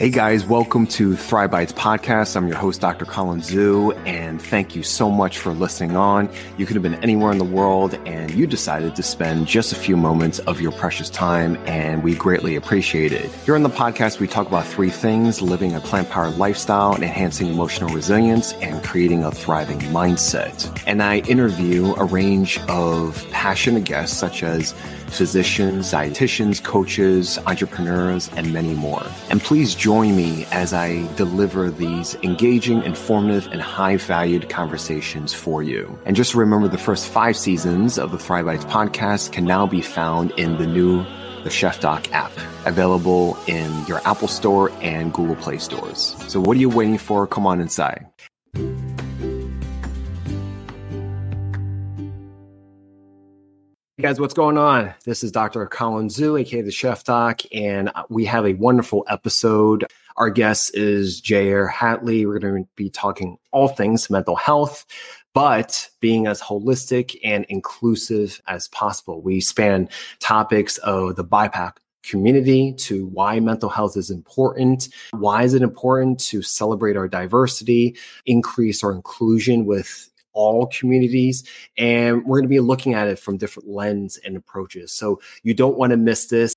Hey guys, welcome to Thrive Bites podcast. I'm your host, Dr. Colin Zhu, and thank you so much for listening on. You could have been anywhere in the world and you decided to spend just a few moments of your precious time, and we greatly appreciate it. Here on the podcast, we talk about three things living a plant powered lifestyle, and enhancing emotional resilience, and creating a thriving mindset. And I interview a range of passionate guests such as physicians, dietitians, coaches, entrepreneurs, and many more. And please join me as I deliver these engaging, informative, and high valued conversations for you. And just remember the first five seasons of the Thrive Bites podcast can now be found in the new the Chef Doc app, available in your Apple Store and Google Play stores. So what are you waiting for? Come on inside. Hey guys, what's going on? This is Dr. Colin Zhu, aka the Chef Doc, and uh, we have a wonderful episode. Our guest is Ja'ire Hattley. We're going to be talking all things mental health, but being as holistic and inclusive as possible. We span topics of the BIPOC community to why mental health is important. Why is it important to celebrate our diversity, increase our inclusion with all communities. And we're going to be looking at it from different lens and approaches. So you don't want to miss this.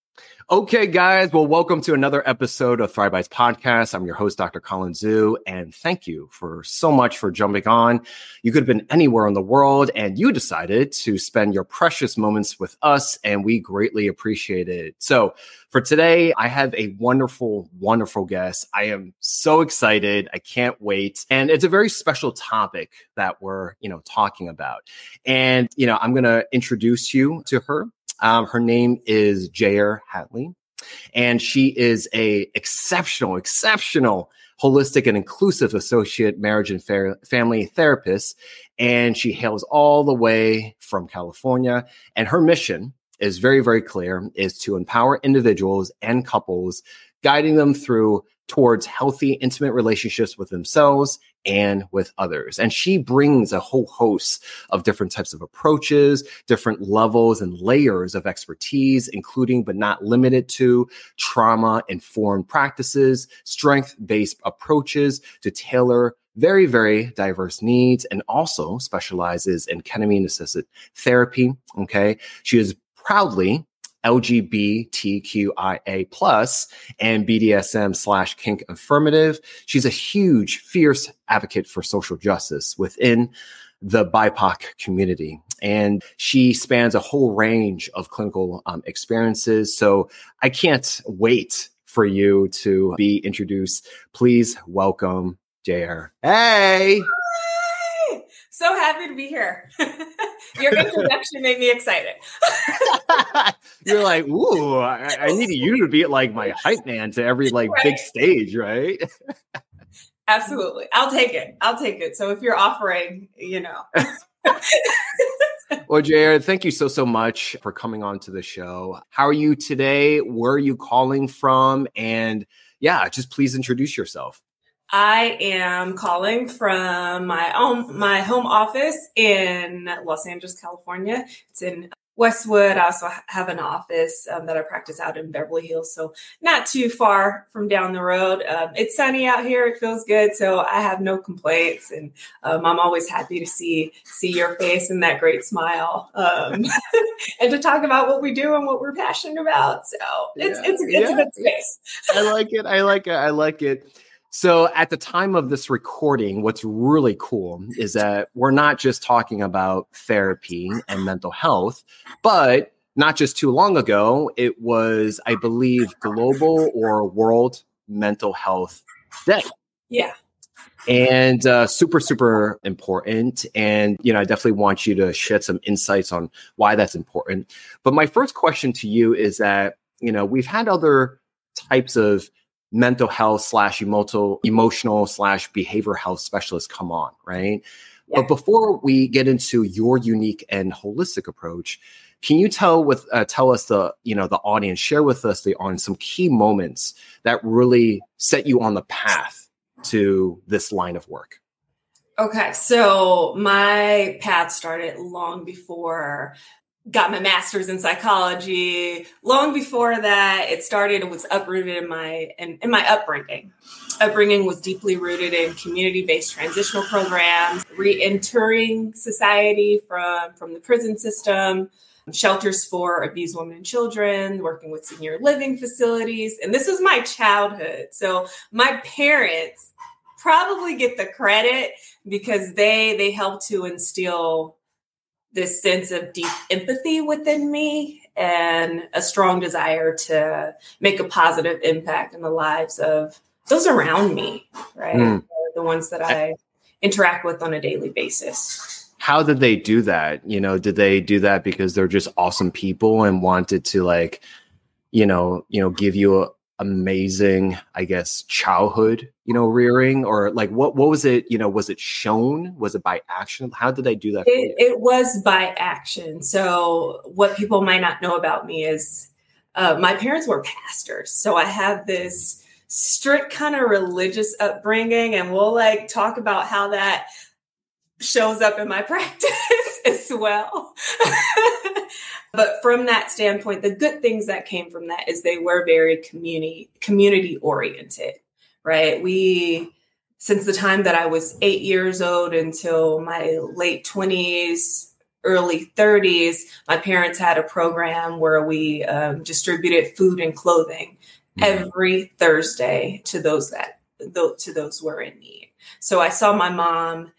Okay, guys. Well, welcome to another episode of Thrive Bites Podcast. I'm your host, Dr. Colin Zhu, and thank you for so much for jumping on. You could have been anywhere in the world, and you decided to spend your precious moments with us, and we greatly appreciate it. So, for today, I have a wonderful, wonderful guest. I am so excited. I can't wait. And it's a very special topic that we're, you know, talking about. And, you know, I'm going to introduce you to her. Um, her name is Ja'ire Hattley, and she is a exceptional, exceptional holistic and inclusive associate marriage and fa- family therapist. And she hails all the way from California. And her mission is very, very clear is to empower individuals and couples, guiding them through towards healthy, intimate relationships with themselves and with others. And she brings a whole host of different types of approaches, different levels and layers of expertise, including but not limited to trauma informed practices, strength based approaches to tailor very, very diverse needs and also specializes in ketamine assisted therapy. Okay. She is proudly LGBTQIA plus and BDSM slash kink affirmative. She's a huge, fierce advocate for social justice within the BIPOC community. And she spans a whole range of clinical um, experiences. So I can't wait for you to be introduced. Please welcome Ja'ire. Hey! So happy to be here. Your introduction made me excited. You're like, ooh, I, I, need you to be like my hype man to every like right. big stage, right? Absolutely. I'll take it. I'll take it. So if you're offering, you know. well, Ja'ire, thank you so, so much for coming on to the show. How are you today? Where are you calling from? And yeah, just please introduce yourself. I am calling from my own my home office in Los Angeles, California. It's in Westwood. I also have an office um, that I practice out in Beverly Hills, so not too far from down the road. Um, it's sunny out here; it feels good, so I have no complaints, and um, I'm always happy to see see your face and that great smile, um, and to talk about what we do and what we're passionate about. So it's yeah, it's, it's yeah. a good space. I like it. I like it. I like it. So, at the time of this recording, what's really cool is that we're not just talking about therapy and mental health, but not just too long ago, it was, I believe, global or world mental health day. Yeah. And uh, super, super important. And, you know, I definitely want you to shed some insights on why that's important. But my first question to you is that, you know, we've had other types of mental health slash emotional emotional slash behavior health specialists come on, right? Yeah. But before we get into your unique and holistic approach, can you tell with uh, tell us the you know the audience share with us the on some key moments that really set you on the path to this line of work? Okay, so my path started long before got my master's in psychology. Long before that, it started, it was uprooted in my in, in my upbringing. Upbringing was deeply rooted in community-based transitional programs, re-entering society from, from the prison system, shelters for abused women and children, working with senior living facilities. And this was my childhood. So my parents probably get the credit because they they help to instill this sense of deep empathy within me and a strong desire to make a positive impact in the lives of those around me, right? Mm. The ones that I interact with on a daily basis. How did they do that? You know, did they do that because they're just awesome people and wanted to like, you know, you know, give you a, amazing, I guess, childhood, you know, rearing or like what what was it, you know, was it shown? Was it by action? How did they do that? It, it, was by action. So what people might not know about me is uh, my parents were pastors. So I have this strict kind of religious upbringing and we'll like talk about how that shows up in my practice as well. but from that standpoint, the good things that came from that is they were very community community oriented, right? We since the time that I was 8 years old until my late 20s, early 30s, my parents had a program where we um, distributed food and clothing mm-hmm. every Thursday to those that to those who were in need. So I saw my mom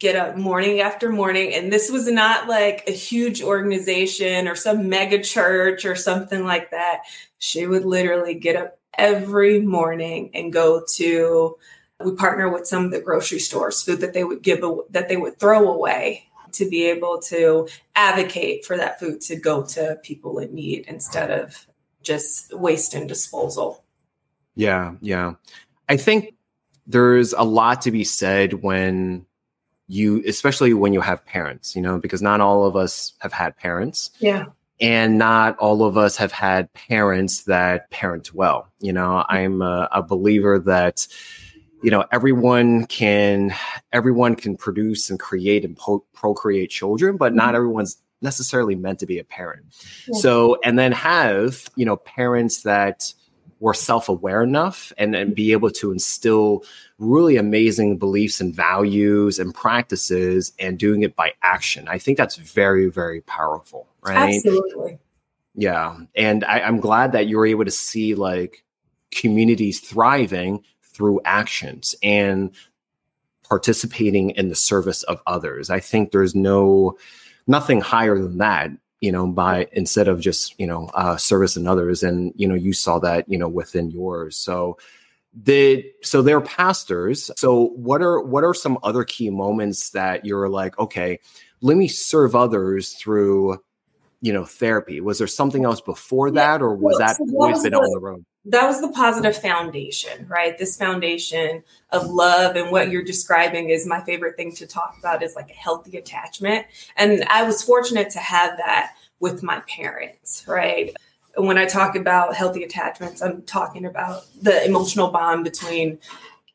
get up morning after morning. And this was not like a huge organization or some mega church or something like that. She would literally get up every morning and go to, we partner with some of the grocery stores, food that they would give, that they would throw away to be able to advocate for that food to go to people in need instead of just waste and disposal. Yeah, yeah. I think there's a lot to be said when you especially when you have parents you know because not all of us have had parents yeah and not all of us have had parents that parent well you know mm-hmm. i'm a, a believer that you know everyone can everyone can produce and create and po- procreate children but not mm-hmm. everyone's necessarily meant to be a parent yeah. so and then have you know parents that were self-aware enough and, and be able to instill really amazing beliefs and values and practices and doing it by action. I think that's very, very powerful. Right. Absolutely. Yeah. And I, I'm glad that you're able to see like communities thriving through actions and participating in the service of others. I think there's no nothing higher than that you know by instead of just you know uh, service in others. And you know you saw that you know within yours. So the so they're pastors. So what are what are some other key moments that you're like okay let me serve others through you know therapy. Was there something else before that or was that always been on the road that was the positive foundation right? This foundation of love and what you're describing is my favorite thing to talk about is like a healthy attachment. And i was fortunate to have that with my parents right? When i talk about healthy attachments i'm talking about the emotional bond between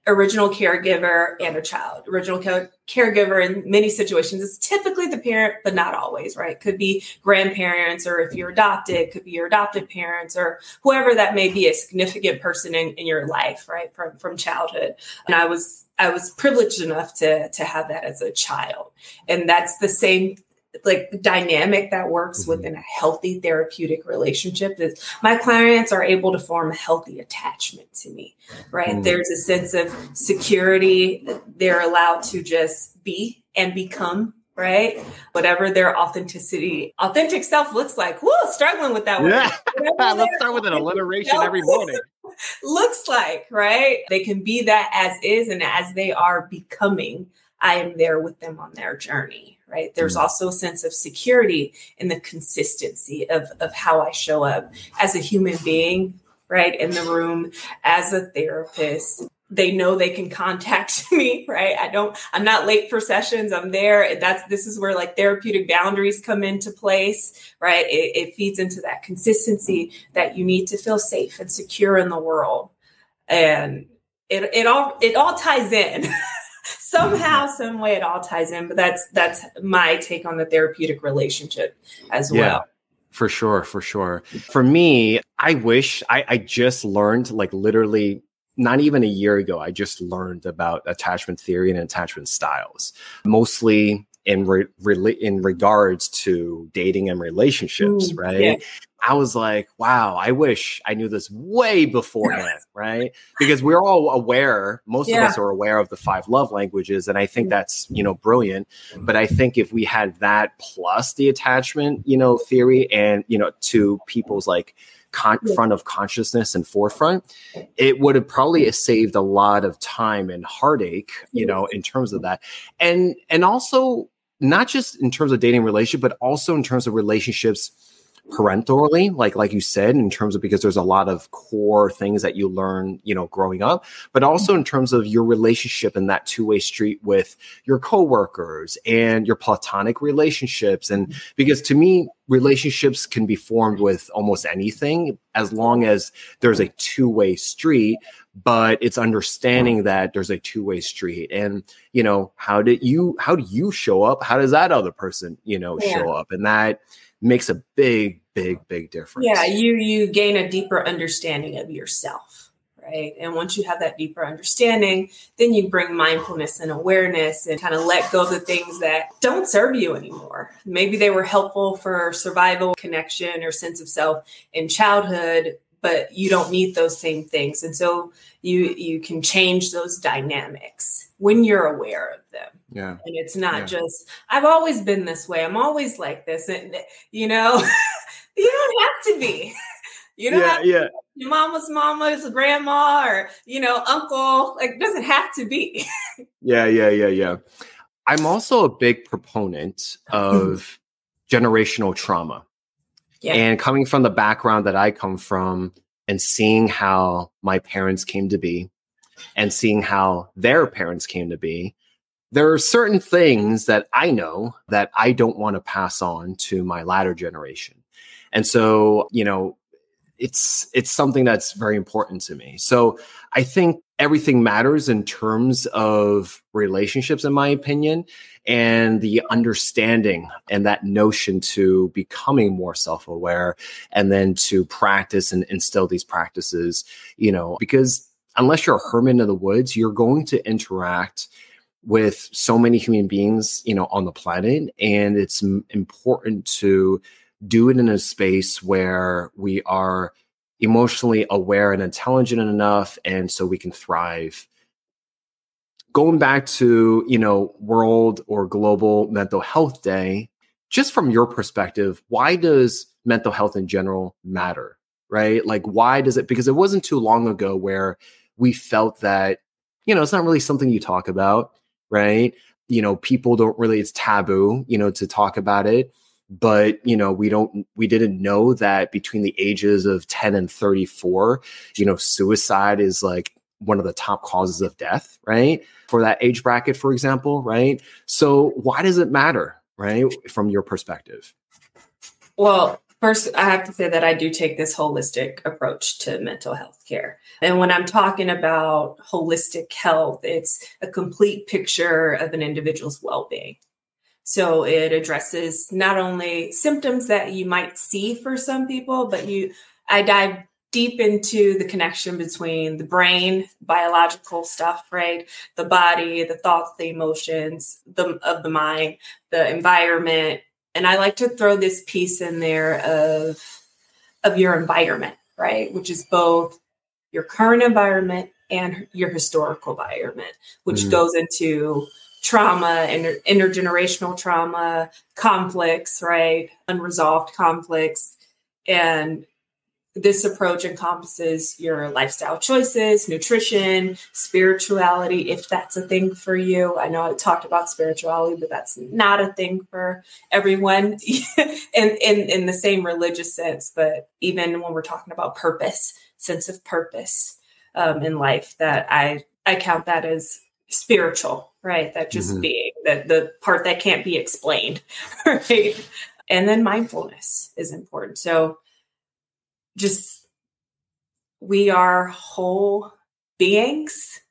original caregiver and a child. Original caregiver in many situations is typically the parent, but not always, right? Could be grandparents, or if you're adopted, could be your adopted parents, or whoever that may be, a significant person in, in your life, right, from from childhood. And I was I was privileged enough to to have that as a child, and that's the same like dynamic that works mm-hmm. within a healthy therapeutic relationship is my clients are able to form a healthy attachment to me right? Mm-hmm. there's a sense of security they're allowed to just be and become right? Whatever their authenticity authentic self looks like. Whoa struggling with that yeah. let's start with an alliteration every morning. looks like right? They can be that as is and as they are becoming i am there with them on their journey right? There's mm. also a sense of security in the consistency of, of how I show up as a human being, right? In the room as a therapist. They know they can contact me, right? I don't, I'm not late for sessions. I'm there. That's, this is where like therapeutic boundaries come into place, right? It, it feeds into that consistency that you need to feel safe and secure in the world. And it, it all, it all ties in. somehow, some way, it all ties in. But that's that's my take on the therapeutic relationship as well. Yeah. well. For sure, for sure. For me, I wish I, I just learned, like literally not even a year ago, I just learned about attachment theory and attachment styles, mostly in re, rela- in regards to dating and relationships, right? yeah. I was like, wow, I wish I knew this way beforehand, right? Because we're all aware, most Yeah. of us are aware of the five love languages, and I think Mm. that's you know brilliant. But I think if we had that plus the attachment, you know, theory, and you know, to people's like con- front of consciousness and forefront, it would have probably saved a lot of time and heartache, you know, in terms of that, and and also not just in terms of dating relationship, but also in terms of relationships parentally like like you said in terms of because there's a lot of core things that you learn you know growing up but also mm-hmm. in terms of your relationship in that two-way street with your coworkers and your platonic relationships. And mm-hmm. because to me relationships can be formed with almost anything as long as there's a two-way street but it's understanding that there's a two-way street. And you know how did you how do you show up? How does that other person you know Yeah. show up? And that makes a big big big difference Yeah, you you gain a deeper understanding of yourself, right? And once you have that deeper understanding, then you bring mindfulness and awareness and kind of let go of the things that don't serve you anymore. Maybe they were helpful for survival, connection, or sense of self in childhood, but you don't need those same things. And so you you can change those dynamics when you're aware of them yeah. And it's not Yeah. just i've always been this way. I'm always like this. And eh, you know you don't have to be. You don't yeah have yeah. your mama's mama's grandma or you know uncle. Like doesn't have to be. Yeah yeah yeah yeah. I'm also a big proponent of generational trauma. Yeah. and coming from the background that i come from and seeing how my parents came to be and seeing how their parents came to be there are certain things that i know that i don't want to pass on to my latter generation. And so you know it's it's something that's very important to me. So i think everything matters in terms of relationships in my opinion and the understanding and that notion to becoming more self-aware and then to practice and instill these practices you know because unless you're a hermit in the woods you're going to interact with so many human beings you know on the planet and it's important to do it in a space where we are emotionally aware and intelligent enough and so we can thrive. Going back to you know world or global mental health day just from your perspective why does mental health in general matter right? Like why does it because it wasn't too long ago where we felt that you know it's not really something you talk about right? You know people don't really it's taboo you know to talk about it but you know we don't we didn't know that between the ages of 10 and 34 you know suicide is like one of the top causes of death right? For that age bracket for example right? So why does it matter right from your perspective? Well first i have to say that i do take this holistic approach to mental health care and when i'm talking about holistic health it's a complete picture of an individual's well-being So it addresses not only symptoms that you might see for some people, but you I dive deep into the connection between the brain, biological stuff, right? The body, the thoughts, the emotions, the of the mind, the environment. And I like to throw this piece in there of of your environment, right? Which is both your current environment and your historical environment, which Mhm. goes into trauma, inter- intergenerational trauma, conflicts, right? Unresolved conflicts. And this approach encompasses your lifestyle choices, nutrition, spirituality, if that's a thing for you. I know I talked about spirituality, but that's not a thing for everyone in, in, in the same religious sense. But even when we're talking about purpose, sense of purpose um, in life, that I, I count that as spiritual, right? That just Mhm. being that the part that can't be explained, right? And then mindfulness is important. So just we are whole beings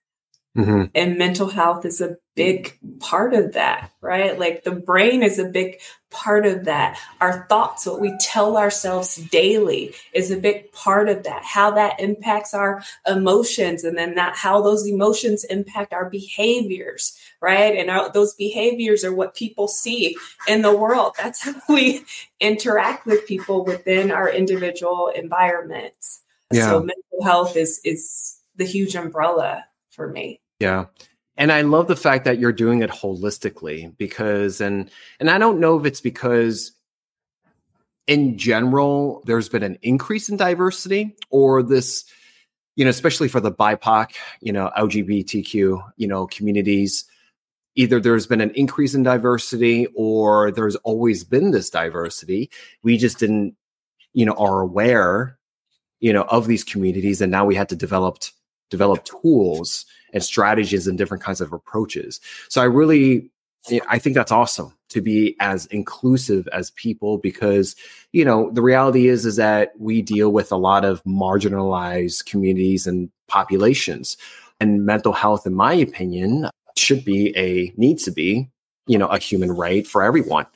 Mm-hmm. And mental health is a big part of that, right? Like the brain is a big part of that. Our thoughts, what we tell ourselves daily, is a big part of that. How that impacts our emotions, and then that how those emotions impact our behaviors, right? And our, those behaviors are what people see in the world. That's how we interact with people within our individual environments. Yeah. So mental health is is the huge umbrella for me. Yeah. And I love the fact that you're doing it holistically because and and I don't know if it's because in general there's been an increase in diversity or this you know especially for the BIPOC, you know, LGBTQ, you know, communities either there's been an increase in diversity or there's always been this diversity. We just didn't you know are aware you know of these communities and now we had to develop develop tools and strategies and different kinds of approaches. So I really, I think that's awesome to be as inclusive as people because you know the reality is is that we deal with a lot of marginalized communities and populations and mental health in my opinion should be a needs to be you know a human right for everyone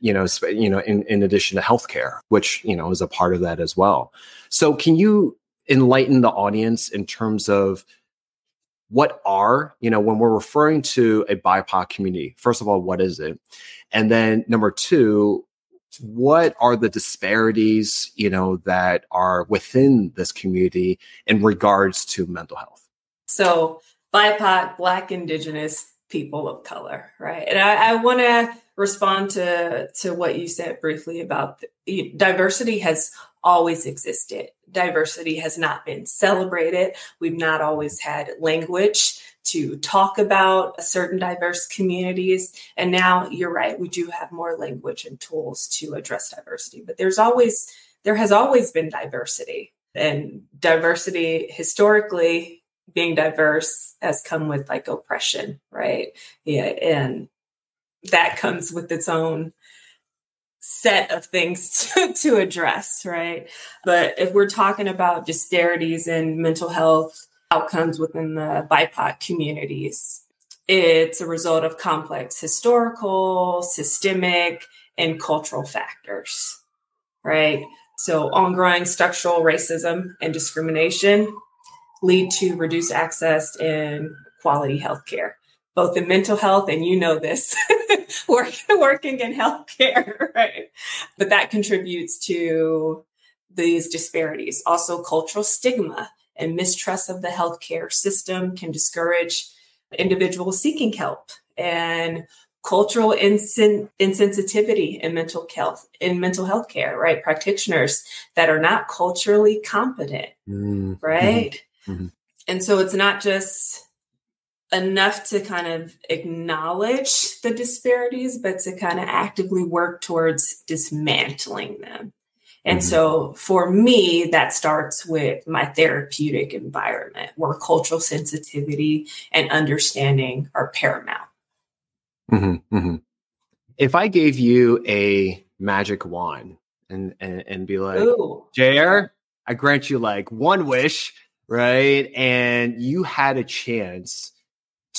you know you know in, in addition to healthcare which you know is a part of that as well so can you enlighten the audience in terms of what are you know when we're referring to a bipoc community first of all what is it? And then number two what are the disparities you know that are within this community in regards to mental health? So bipoc black indigenous people of color right? And i, I want to respond to to what you said briefly about the, diversity has always existed diversity has not been celebrated. We've not always had language to talk about certain diverse communities. And now you're right, we do have more language and tools to address diversity. But there's always, there has always been diversity. And diversity historically, being diverse has come with like oppression, right? Yeah. And that comes with its own set of things to, to address, right? But if we're talking about disparities in mental health outcomes within the BIPOC communities, it's a result of complex historical, systemic, and cultural factors, right? So, ongoing structural racism and discrimination lead to reduced access and quality health care both in mental health and you know this work, working in healthcare right? But that contributes to these disparities. Also cultural stigma and mistrust of the healthcare system can discourage individuals seeking help and cultural insen- insensitivity in mental health in mental health care right? Practitioners that are not culturally competent mm-hmm. right? Mm-hmm. and so it's not just enough to kind of acknowledge the disparities, but to kind of actively work towards dismantling them. And mm-hmm. so for me, that starts with my therapeutic environment where cultural sensitivity and understanding are paramount. Mm-hmm, mm-hmm. If I gave you a magic wand and, and, and be like, Ooh. JR, I grant you like one wish, right? And you had a chance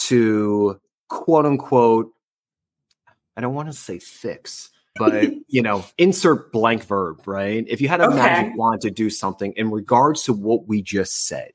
to quote unquote, I don't want to say fix, but you know, insert blank verb, right? If you had a okay. magic wand to do something in regards to what we just said,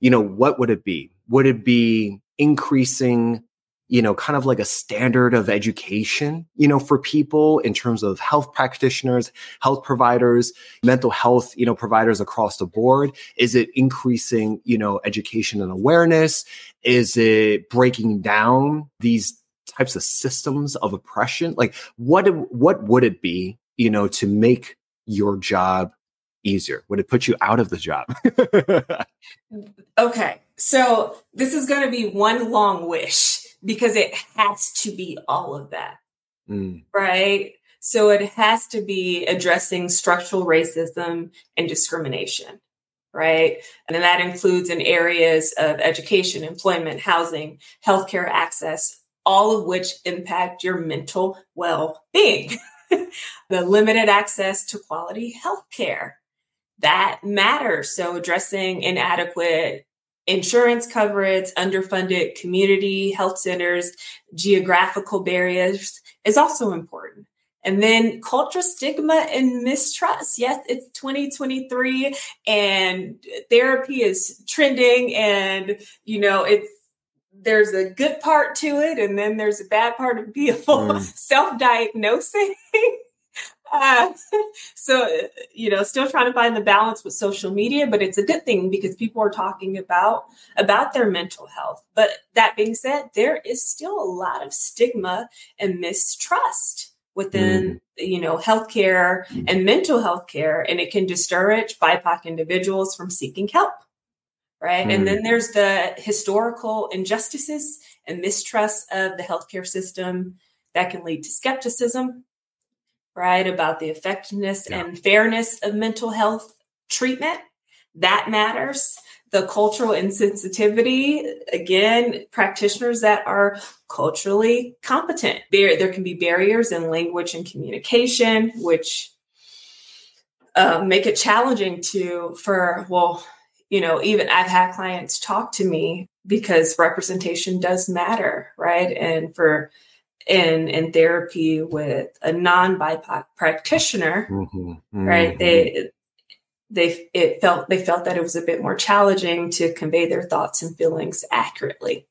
you know, what would it be? Would it be increasing you know, kind of like a standard of education, you know, for people in terms of health practitioners, health providers, mental health, you know, providers across the board? Is it increasing, you know, education and awareness? Is it breaking down these types of systems of oppression? Like what what would it be, you know, to make your job easier? Would it put you out of the job? okay. So this is going to be one long wish because it has to be all of that. Mm. Right. So it has to be addressing structural racism and discrimination. Right. And that includes in areas of education, employment, housing, healthcare access, all of which impact your mental well being. the limited access to quality healthcare that matters. So addressing inadequate insurance coverage, underfunded community health centers, geographical barriers is also important. And then culture, stigma, and mistrust. Yes, it's 2023 and therapy is trending and, you know, it's, there's a good part to it and then there's a bad part of people mm. self-diagnosing uh, so you know still trying to find the balance with social media but it's a good thing because people are talking about about their mental health but that being said there is still a lot of stigma and mistrust within mm. you know healthcare and mental health care and it can discourage bipoc individuals from seeking help right mm. and then there's the historical injustices and mistrust of the healthcare system that can lead to skepticism right, about the effectiveness yeah. and fairness of mental health treatment. That matters. The cultural insensitivity, again, practitioners that are culturally competent. There, there can be barriers in language and communication, which uh, make it challenging to, for, well, you know, even I've had clients talk to me because representation does matter, right? And for in in therapy with a non BIPOC practitioner, mm-hmm, mm-hmm. right? They they it felt they felt that it was a bit more challenging to convey their thoughts and feelings accurately.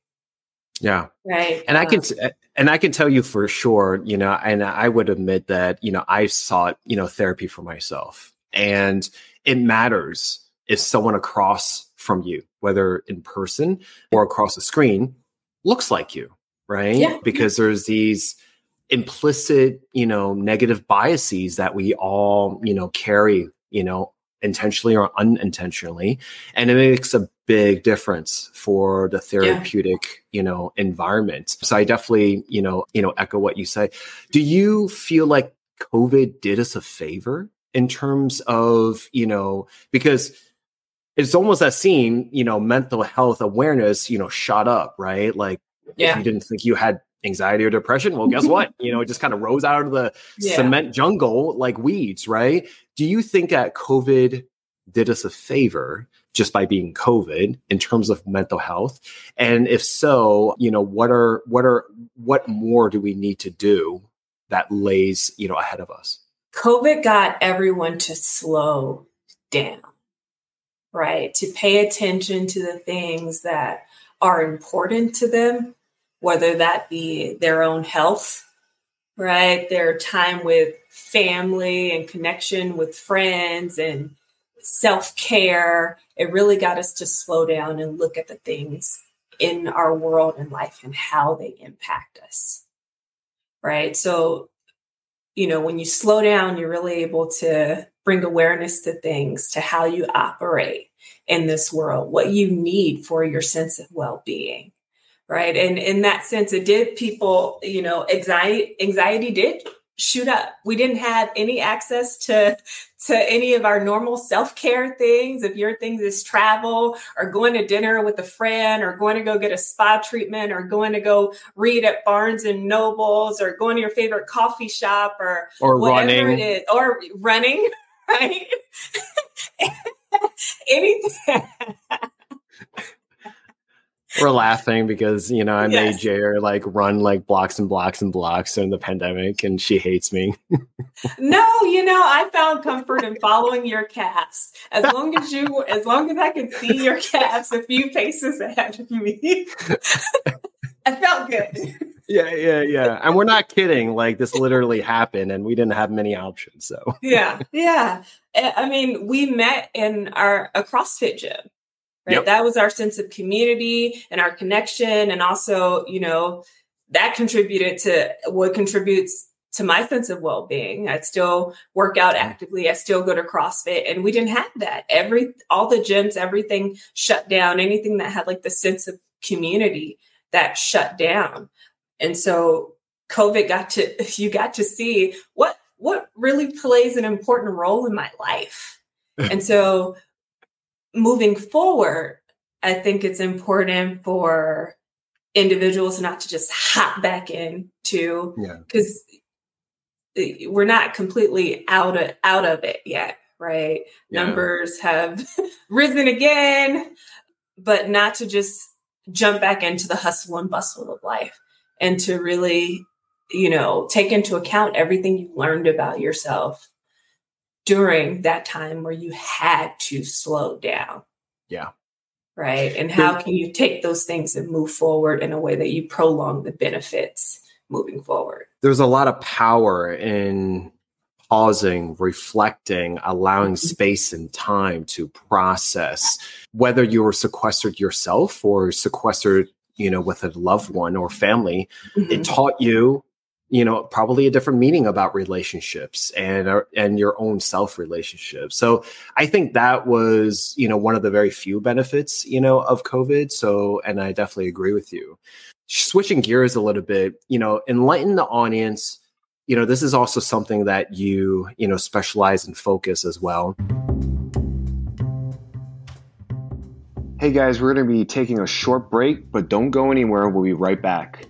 Yeah. Right. And um, I can um, and I can tell you for sure, you know, and I would admit that, you know, I sought, you know, therapy for myself. And it matters if someone across from you, whether in person or across the screen, looks like you right? Yeah. Because there's these implicit, you know, negative biases that we all, you know, carry, you know, intentionally or unintentionally. And it makes a big difference for the therapeutic, yeah. you know, environment. So I definitely, you know, you know, echo what you say. Do you feel like COVID did us a favor in terms of, you know, because it's almost that scene, you know, mental health awareness, you know, shot up, right? Like yeah. if you didn't think you had anxiety or depression, well, guess what? You know, it just kind of rose out of the yeah. cement jungle like weeds, right? Do you think that COVID did us a favor just by being COVID in terms of mental health? And if so, you know, what are what are what more do we need to do that lays, you know, ahead of us? COVID got everyone to slow down, right? To pay attention to the things that are important to them whether that be their own health, right? Their time with family and connection with friends and self care. It really got us to slow down and look at the things in our world and life and how they impact us, right? So, you know, when you slow down, you're really able to bring awareness to things, to how you operate in this world, what you need for your sense of well being right? And in that sense it did people you know anxiety anxiety did shoot up. We didn't have any access to to any of our normal self-care things. If your things is travel or going to dinner with a friend or going to go get a spa treatment or going to go read at barnes and nobles or going to your favorite coffee shop or or whatever running. it is or running right? Anything we're laughing because you know I yes. made Ja'ire like run like blocks and blocks and blocks in the pandemic, and she hates me. no, you know I found comfort in following your calves. As long as you, as long as I could see your calves a few paces ahead of me, I felt good. Yeah, yeah, yeah. And we're not kidding. Like this literally happened, and we didn't have many options. So yeah, yeah. I mean, we met in our a CrossFit gym right? Yep. That was our sense of community and our connection. And also, you know, that contributed to what contributes to my sense of well-being. I still work out mm-hmm. actively. I still go to CrossFit and we didn't have that. Every all the gyms, everything shut down. Anything that had like the sense of community that shut down. And so COVID got to you got to see what what really plays an important role in my life. and so moving forward, I think it's important for individuals not to just hop back in to because yeah. we're not completely out of out of it yet, right? Yeah. Numbers have risen again, but not to just jump back into the hustle and bustle of life and to really, you know, take into account everything you learned about yourself during that time where you had to slow down. Yeah. Right. And how can you take those things and move forward in a way that you prolong the benefits moving forward? There's a lot of power in pausing, reflecting, allowing mm-hmm. space and time to process whether you were sequestered yourself or sequestered, you know, with a loved one or family. Mm-hmm. It taught you, you know, probably a different meaning about relationships and uh, and your own self relationship. So I think that was, you know, one of the very few benefits, you know, of COVID. So and I definitely agree with you. Switching gears a little bit, you know, enlighten the audience you know this is also something that you you know specialize and focus as well hey guys we're going to be taking a short break but don't go anywhere we'll be right back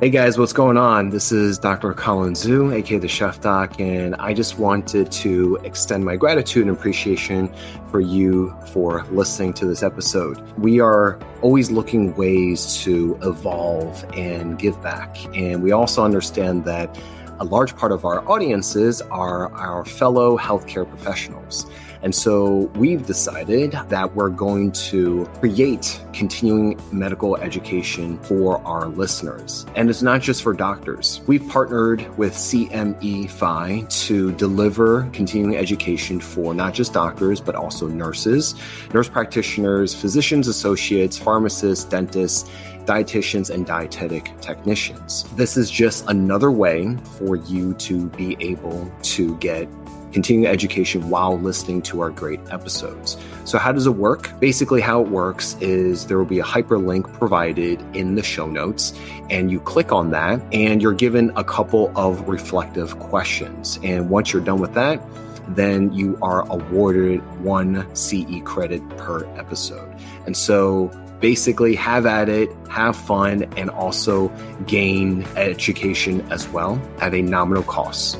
Hey guys, what's going on? This is Dr. Colin Zhu, aka the Chef Doc, and I just wanted to extend my gratitude and appreciation for you for listening to this episode. We are always looking ways to evolve and give back, and we also understand that a large part of our audiences are our fellow healthcare professionals. And so we've decided that we're going to create continuing medical education for our listeners. And it's not just for doctors. We've partnered with CMEfy to deliver continuing education for not just doctors, but also nurses, nurse practitioners, physicians associates, pharmacists, dentists, dietitians and dietetic technicians. This is just another way for you to be able to get continuing education while listening to our great episodes. So, how does it work? Basically, how it works is there will be a hyperlink provided in the show notes, and you click on that, and you're given a couple of reflective questions. And once you're done with that, then you are awarded one CE credit per episode. And so, basically have at it, have fun, and also gain education as well at a nominal cost.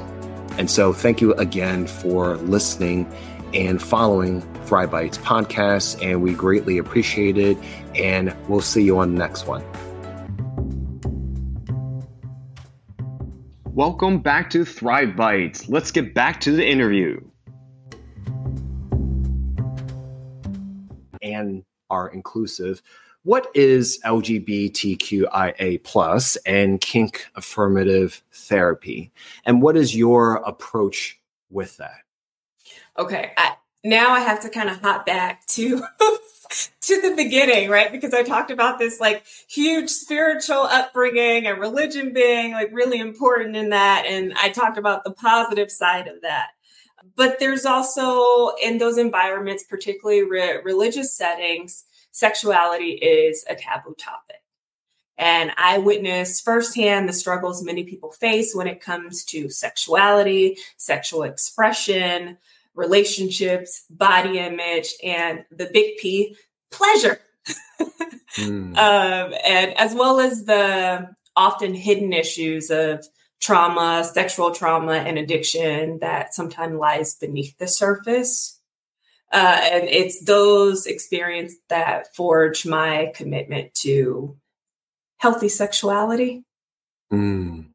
And so, thank you again for listening and following Thrive Bites podcast. And we greatly appreciate it. And we'll see you on the next one. Welcome back to Thrive Bites. Let's get back to the interview. And are inclusive what is LGBTQIA plus and kink affirmative therapy? And what is your approach with that? Okay. I, now I have to kind of hop back to to the beginning, right? Because I talked about this like huge spiritual upbringing and religion being like really important in that. And I talked about the positive side of that. But there's also in those environments, particularly re- religious settings, sexuality is a taboo topic. And I witness firsthand the struggles many people face when it comes to sexuality, sexual expression, relationships, body image, and the big P, pleasure. mm. um, and as well as the often hidden issues of trauma, sexual trauma, and addiction that sometimes lies beneath the surface. Uh, and it's those experiences that forge my commitment to healthy sexuality. Mm.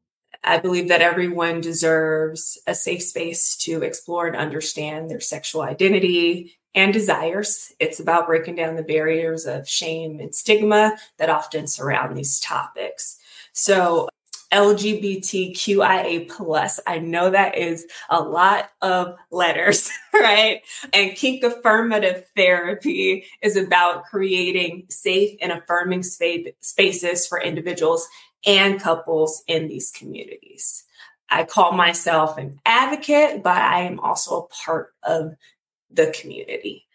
I believe that everyone deserves a safe space to explore and understand their sexual identity and desires. It's about breaking down the barriers of shame and stigma that often surround these topics. So, LGBTQIA plus. I know that is a lot of letters, right? And kink affirmative therapy is about creating safe and affirming spaces for individuals and couples in these communities. I call myself an advocate, but I am also a part of the community.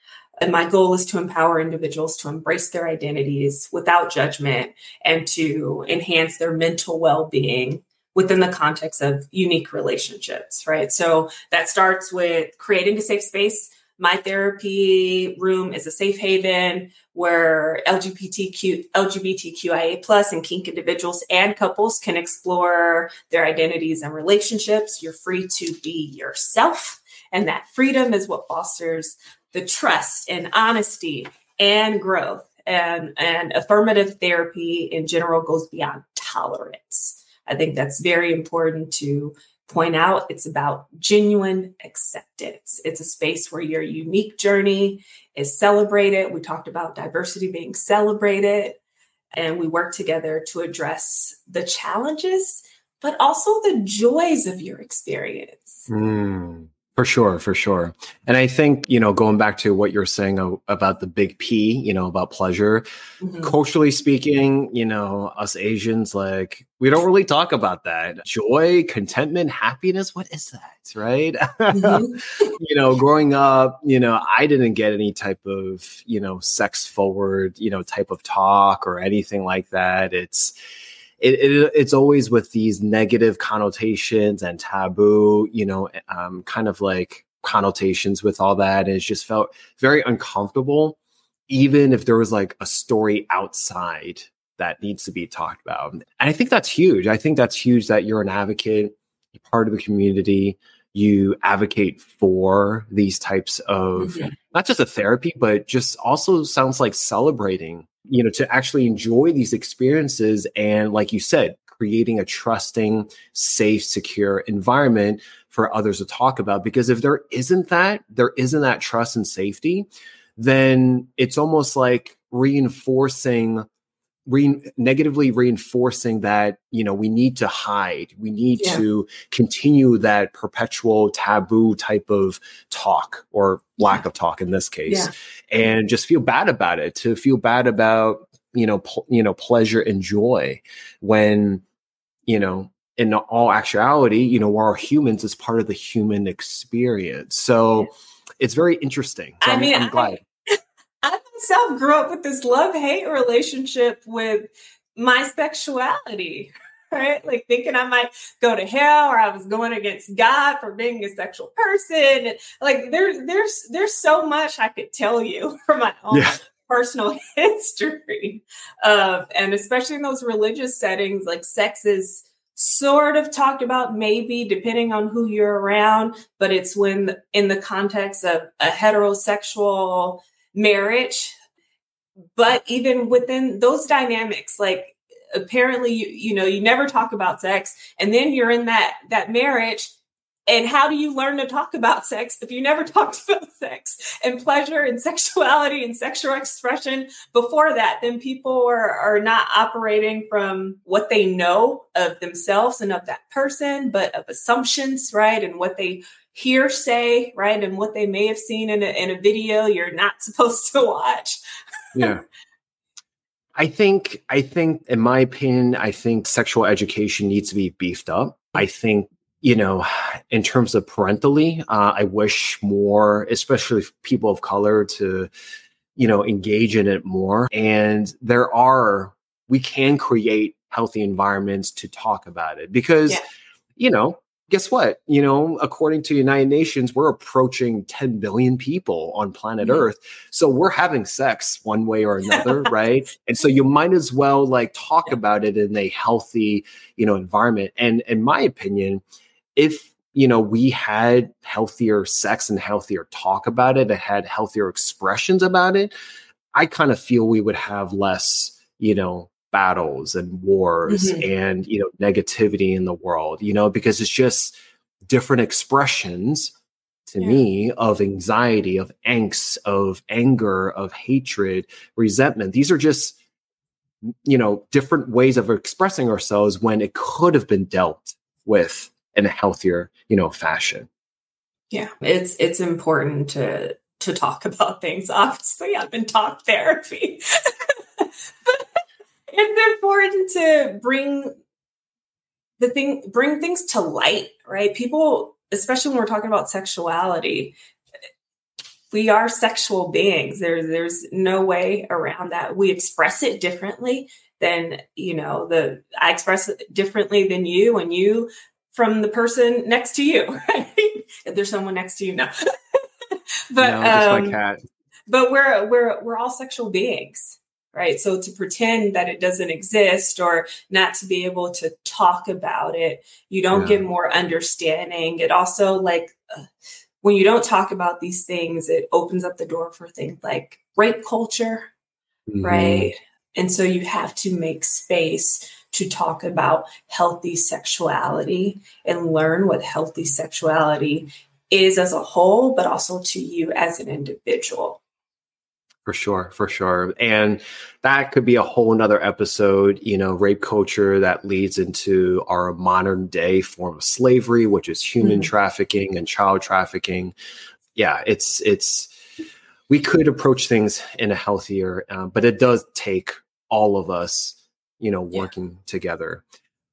And my goal is to empower individuals to embrace their identities without judgment and to enhance their mental well being within the context of unique relationships, right? So that starts with creating a safe space. My therapy room is a safe haven where LGBTQ, LGBTQIA plus and kink individuals and couples can explore their identities and relationships. You're free to be yourself And that freedom is what fosters the trust and honesty and growth. And, and affirmative therapy in general goes beyond tolerance. I think that's very important to point out. It's about genuine acceptance. It's a space where your unique journey is celebrated. We talked about diversity being celebrated, and we work together to address the challenges, but also the joys of your experience. Mm. For sure, for sure. And I think, you know, going back to what you're saying about the big P, you know, about pleasure, mm-hmm. culturally speaking, you know, us Asians, like, we don't really talk about that. Joy, contentment, happiness, what is that? Right. Mm-hmm. you know, growing up, you know, I didn't get any type of, you know, sex forward, you know, type of talk or anything like that. It's, it, it, it's always with these negative connotations and taboo, you know, um, kind of like connotations with all that. And it's just felt very uncomfortable, even if there was like a story outside that needs to be talked about. And I think that's huge. I think that's huge that you're an advocate, you're part of the community, you advocate for these types of mm-hmm. not just a therapy, but just also sounds like celebrating you know to actually enjoy these experiences and like you said creating a trusting safe secure environment for others to talk about. Because if there isn't that there isn't that trust and safety then it's almost like reinforcing re- negatively reinforcing that you know we need to hide we need yeah. to continue that perpetual taboo type of talk or lack yeah. of talk in this case yeah. and just feel bad about it to feel bad about you know pl- you know pleasure and joy when you know in all actuality you know we're all humans as part of the human experience so it's very interesting so i mean I'm, I'm glad I myself grew up with this love hate relationship with my sexuality, right? Like thinking I might go to hell or I was going against God for being a sexual person. Like there, there's there's so much I could tell you from my own yeah. personal history of, and especially in those religious settings, like sex is sort of talked about maybe depending on who you're around but it's when in the context of a heterosexual marriage but even within those dynamics like apparently you, you know you never talk about sex and then you're in that that marriage and how do you learn to talk about sex if you never talked about sex and pleasure and sexuality and sexual expression before that? Then people are, are not operating from what they know of themselves and of that person, but of assumptions, right? And what they hearsay, right? And what they may have seen in a, in a video you're not supposed to watch. yeah. I think, I think, in my opinion, I think sexual education needs to be beefed up. I think, you know, in terms of parentally, uh, I wish more, especially people of color, to, you know, engage in it more. And there are, we can create healthy environments to talk about it because, yeah. you know, guess what? You know, according to the United Nations, we're approaching 10 billion people on planet mm-hmm. Earth. So we're having sex one way or another, right? And so you might as well like talk yeah. about it in a healthy, you know, environment. And in my opinion, if you know we had healthier sex and healthier talk about it, and had healthier expressions about it, I kind of feel we would have less, you know, battles and wars mm-hmm. and you know negativity in the world you know because it's just different expressions to yeah. me of anxiety of angst of anger of hatred resentment these are just you know different ways of expressing ourselves when it could have been dealt with in a healthier you know fashion yeah it's it's important to to talk about things obviously i've been talk therapy but it's important to bring the thing bring things to light right? People especially when we're talking about sexuality we are sexual beings. There, there's no way around that. We express it differently than you know the i express it differently than you and you from the person next to you right? If there's someone next to you now but no, um, but we're we're we're all sexual beings right? So to pretend that it doesn't exist or not to be able to talk about it, you don't yeah. get more understanding. It also like uh, when you don't talk about these things, it opens up the door for things like rape culture, mm-hmm. right? And so you have to make space to talk about healthy sexuality and learn what healthy sexuality is as a whole, but also to you as an individual. For sure, for sure. And that could be a whole nother episode, you know, rape culture that leads into our modern day form of slavery, which is human mm-hmm. trafficking and child trafficking. Yeah, it's, it's, we could approach things in a healthier, uh, but it does take all of us, you know, working yeah. together.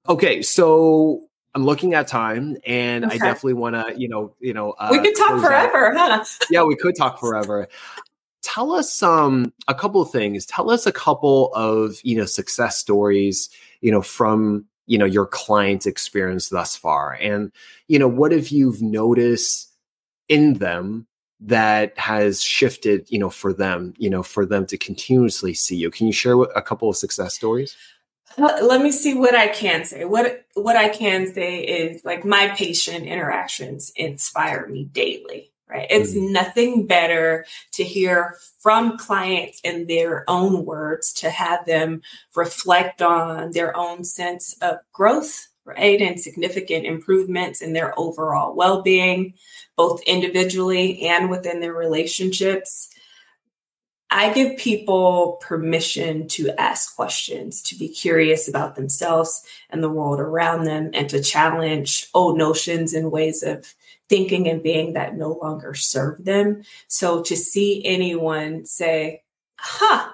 Okay, so I'm looking at time, and okay. I definitely want to, you know, you know, uh, we could talk forever, out. huh? yeah, we could talk forever tell us um, a couple of things. Tell us a couple of you know success stories, you know, from you know your client experience thus far, and you know what have you noticed in them that has shifted, you know, for them, you know, for them to continuously see you. Can you share a couple of success stories? let me see what I can say. What what I can say is like my patient interactions inspire me daily right? It's mm-hmm. nothing better to hear from clients in their own words, to have them reflect on their own sense of growth, right? And significant improvements in their overall well being, both individually and within their relationships. I give people permission to ask questions, to be curious about themselves and the world around them, and to challenge old notions and ways of thinking and being that no longer serve them. So to see anyone say, huh,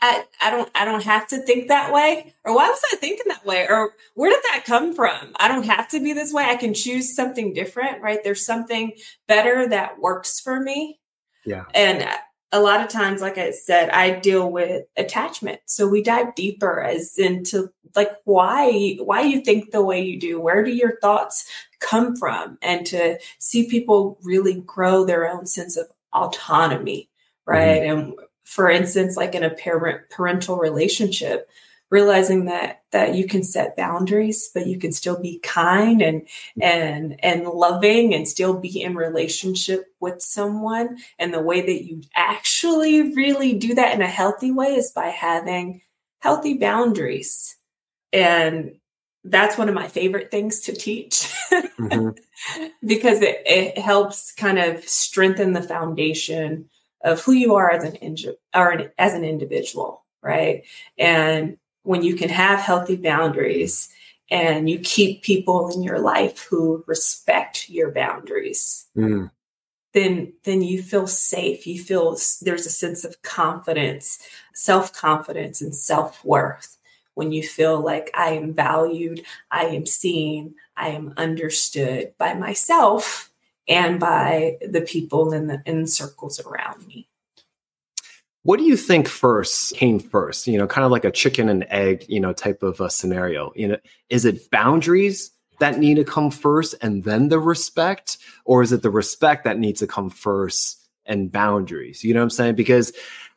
I, I don't I don't have to think that way. Or why was I thinking that way? Or where did that come from? I don't have to be this way. I can choose something different, right? There's something better that works for me. Yeah. And a lot of times, like I said, I deal with attachment. So we dive deeper as into like why why you think the way you do. Where do your thoughts come from? And to see people really grow their own sense of autonomy, right? Mm-hmm. And for instance, like in a parent parental relationship, realizing that that you can set boundaries but you can still be kind and and and loving and still be in relationship with someone. And the way that you actually really do that in a healthy way is by having healthy boundaries. And that's one of my favorite things to teach. Mm-hmm. because it, it helps kind of strengthen the foundation of who you are as an, or an as an individual right? And when you can have healthy boundaries and you keep people in your life who respect your boundaries mm. then then you feel safe you feel there's a sense of confidence self-confidence and self-worth when you feel like i am valued i am seen i am understood by myself and by the people in the in circles around me what do you think first came first? You know, kind of like a chicken and egg, you know, type of a scenario. You know, is it boundaries that need to come first and then the respect, or is it the respect that needs to come first and boundaries? You know what I'm saying? Because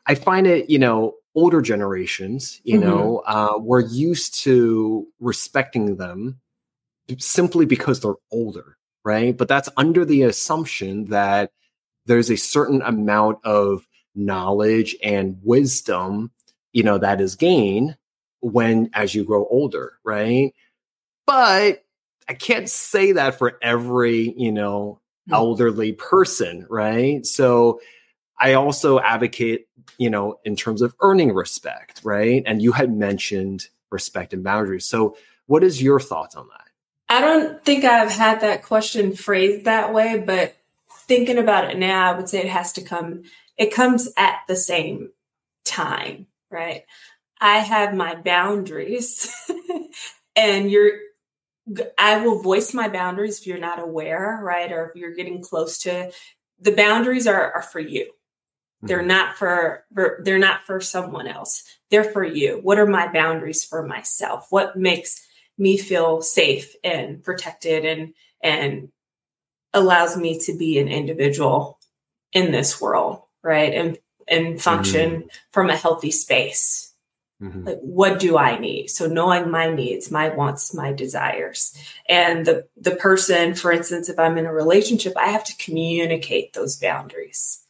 I find it, you know, older generations, you mm-hmm. know, uh, we're used to respecting them simply because they're older, right? But that's under the assumption that there's a certain amount of knowledge and wisdom, you know, that is gained when as you grow older, right? But I can't say that for every, you know, hmm. elderly person, right? So I also advocate, you know, in terms of earning respect, right? And you had mentioned respect and boundaries. So what is your thoughts on that? I don't think I've had that question phrased that way, but thinking about it now, I would say it has to come it comes at the same time, right? I have my boundaries and you're I will voice my boundaries if you're not aware, right? Or if you're getting close to the boundaries are, are for you. They're mm-hmm. not for, for they're not for someone else. They're for you. What are my boundaries for myself? What makes me feel safe and protected and and allows me to be an individual in this world right? And and function mm. from a healthy space. Mm-hmm. Like, what do I need? So knowing my needs, my wants, my desires. And the, the person, for instance, if I'm in a relationship, I have to communicate those boundaries.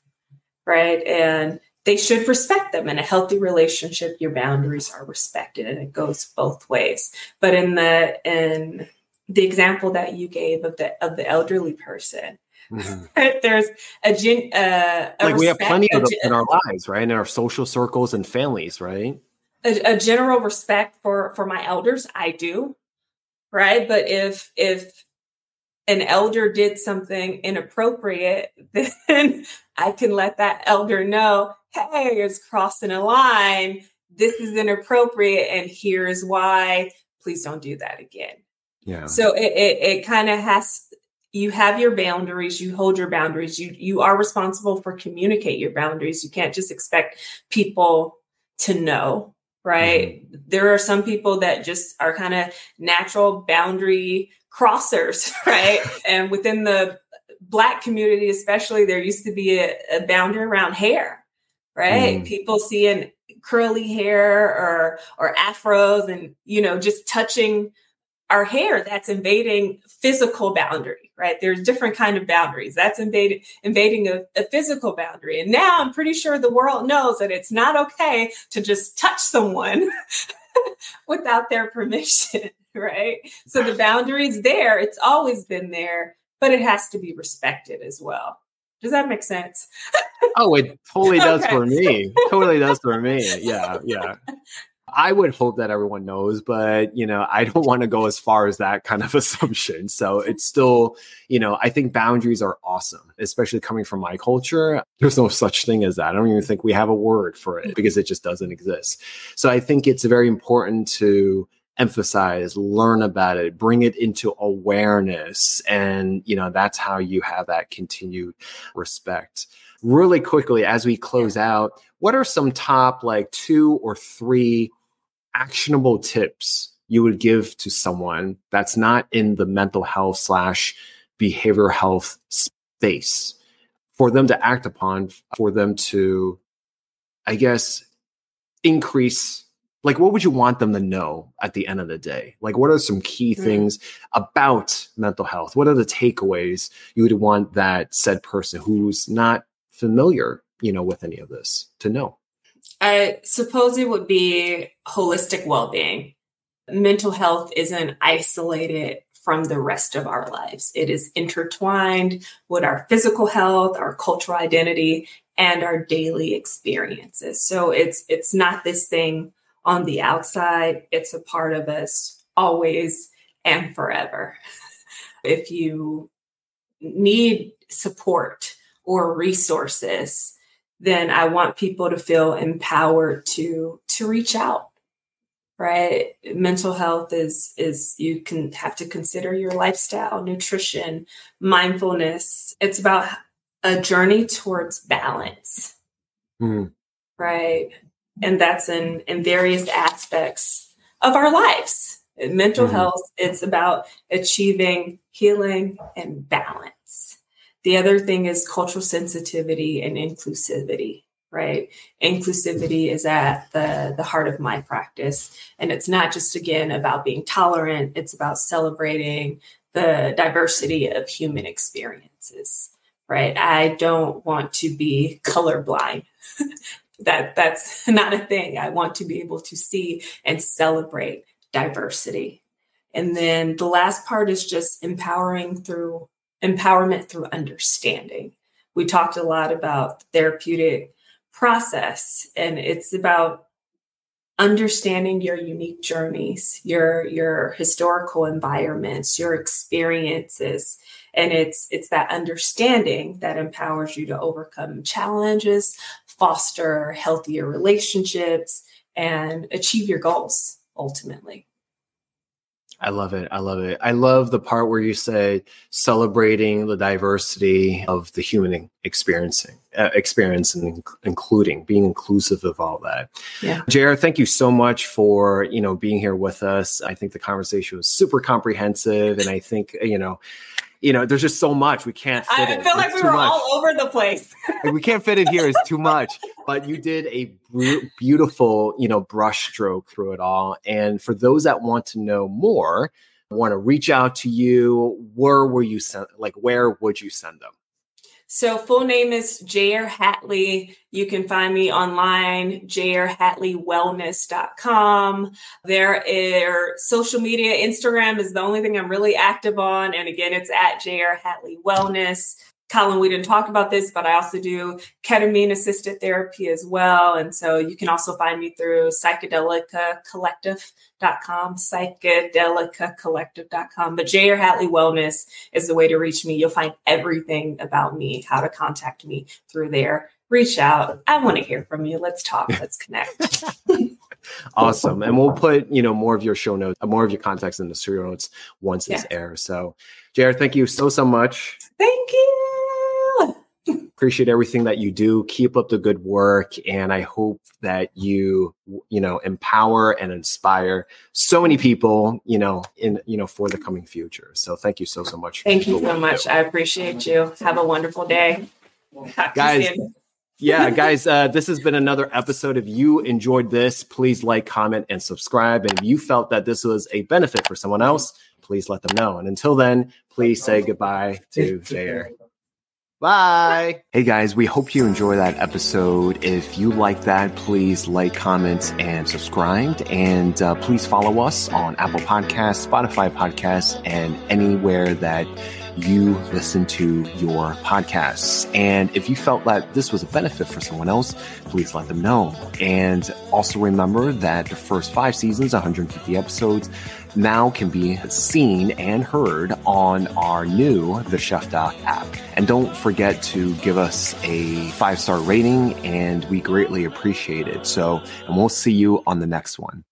Right. And they should respect them. In a healthy relationship, your boundaries are respected and it goes both ways. But in the in the example that you gave of the of the elderly person, Mm-hmm. There's a, gen, uh, a like respect, we have plenty of them in our lives, right? In our social circles and families, right? a, a general respect for for my elders i do right but if if an elder did something inappropriate then i can let that elder know hey it's crossing a line this is inappropriate and here's why please don't do that again yeah so it it, it kind of has you have your boundaries you hold your boundaries you you are responsible for communicate your boundaries you can't just expect people to know right? Mm-hmm. There are some people that just are kind of natural boundary crossers, right? and within the black community, especially, there used to be a, a boundary around hair, right? Mm. People seeing curly hair or or afros and you know just touching our hair that's invading physical boundary right there's different kind of boundaries that's invading invading a, a, physical boundary and now i'm pretty sure the world knows that it's not okay to just touch someone without their permission right so the boundaries there it's always been there but it has to be respected as well does that make sense? oh, it totally does okay. for me. Totally does for me. Yeah, yeah. I would hope that everyone knows, but you know, I don't want to go as far as that kind of assumption. So it's still, you know, I think boundaries are awesome, especially coming from my culture. There's no such thing as that. I don't even think we have a word for it because it just doesn't exist. So I think it's very important to emphasize, learn about it, bring it into awareness. And, you know, that's how you have that continued respect. Really quickly, as we close out, what are some top like two or three actionable tips you would give to someone that's not in the mental health slash behavioral health space for them to act upon, for them to, I guess, increase like what would you want them to know at the end of the day? Like what are some key mm. things about mental health? What are the takeaways you would want that said person who's not familiar you know with any of this to know I suppose it would be holistic well being. Mental health isn't isolated from the rest of our lives, it is intertwined with our physical health, our cultural identity, and our daily experiences. So it's it's not this thing on the outside, it's a part of us always and forever. if you need support or resources, then I want people to feel empowered to to reach out. Right? Mental health is is you can have to consider your lifestyle, nutrition, mindfulness. It's about a journey towards balance. Mm. Right? And that's in in various aspects of our lives. mental mm-hmm. health, it's about achieving healing and balance the other thing is cultural sensitivity and inclusivity, right? Inclusivity is at the, the heart of my practice. And it's not just, again, about being tolerant, it's about celebrating the diversity of human experiences, right? I don't want to be colorblind. that that's not a thing. I want to be able to see and celebrate diversity. And then the last part is just empowering through empowerment through understanding. We talked a lot about therapeutic process, and it's about understanding your unique journeys, your your historical environments, your experiences, and it's it's that understanding that empowers you to overcome challenges, foster healthier relationships, and achieve your goals ultimately. I love it. I love it. I love the part where you say celebrating the diversity of the human experiencing uh, experience and including being inclusive of all that. Yeah. Ja'ire, thank you so much for, you know, being here with us. I think the conversation was super comprehensive and I think, you know, you know, there's just so much we can't fit I it. feel like It's we were much. all over the place. we can't fit it here. It's too much. But you did a beautiful, you know, brush stroke through it all. And for those that want to know more, want to reach out to you, where were you sent? Like, where would you send them? So full name is Ja'ire Hattley. You can find me online, jairhatleywellness.com. There are social media. Instagram is the only thing I'm really active on. And again, it's at Ja'ire Hattley Wellness. Colin, we didn't talk about this, but I also do ketamine assisted therapy as well. And so you can also find me through psychedelicacollective.com, psychedelicacollective.com. But Ja'ire Hattley Wellness is the way to reach me. You'll find everything about me, how to contact me through there. Reach out. I want to hear from you. Let's talk. Let's connect. Awesome. And we'll put, you know, more of your show notes, more of your contacts in the show notes once this Yeah. airs. So, Jared, thank you so, so much. Thank you. Appreciate everything that you do keep up the good work and i hope that you you know empower and inspire so many people you know in you know for the coming future so thank you so so much Thank you so much. do. I appreciate you. Have a wonderful day. You Guys, yeah guys uh, this has been another episode if you enjoyed this please like comment and subscribe and if you felt that this was a benefit for someone else please let them know and until then please say goodbye to Ja'ire Bye. Hey guys, we hope you enjoy that episode. If you like that, please like, comment, and subscribe. And uh, please follow us on Apple Podcasts, Spotify Podcasts, and anywhere that you listen to your podcasts. And if you felt that this was a benefit for someone else, please let them know. And also remember that the first five seasons, 150 episodes, now can be seen and heard on our new The Chef Doc app. And don't forget to give us a five star rating, and we greatly appreciate it. So, and we'll see you on the next one.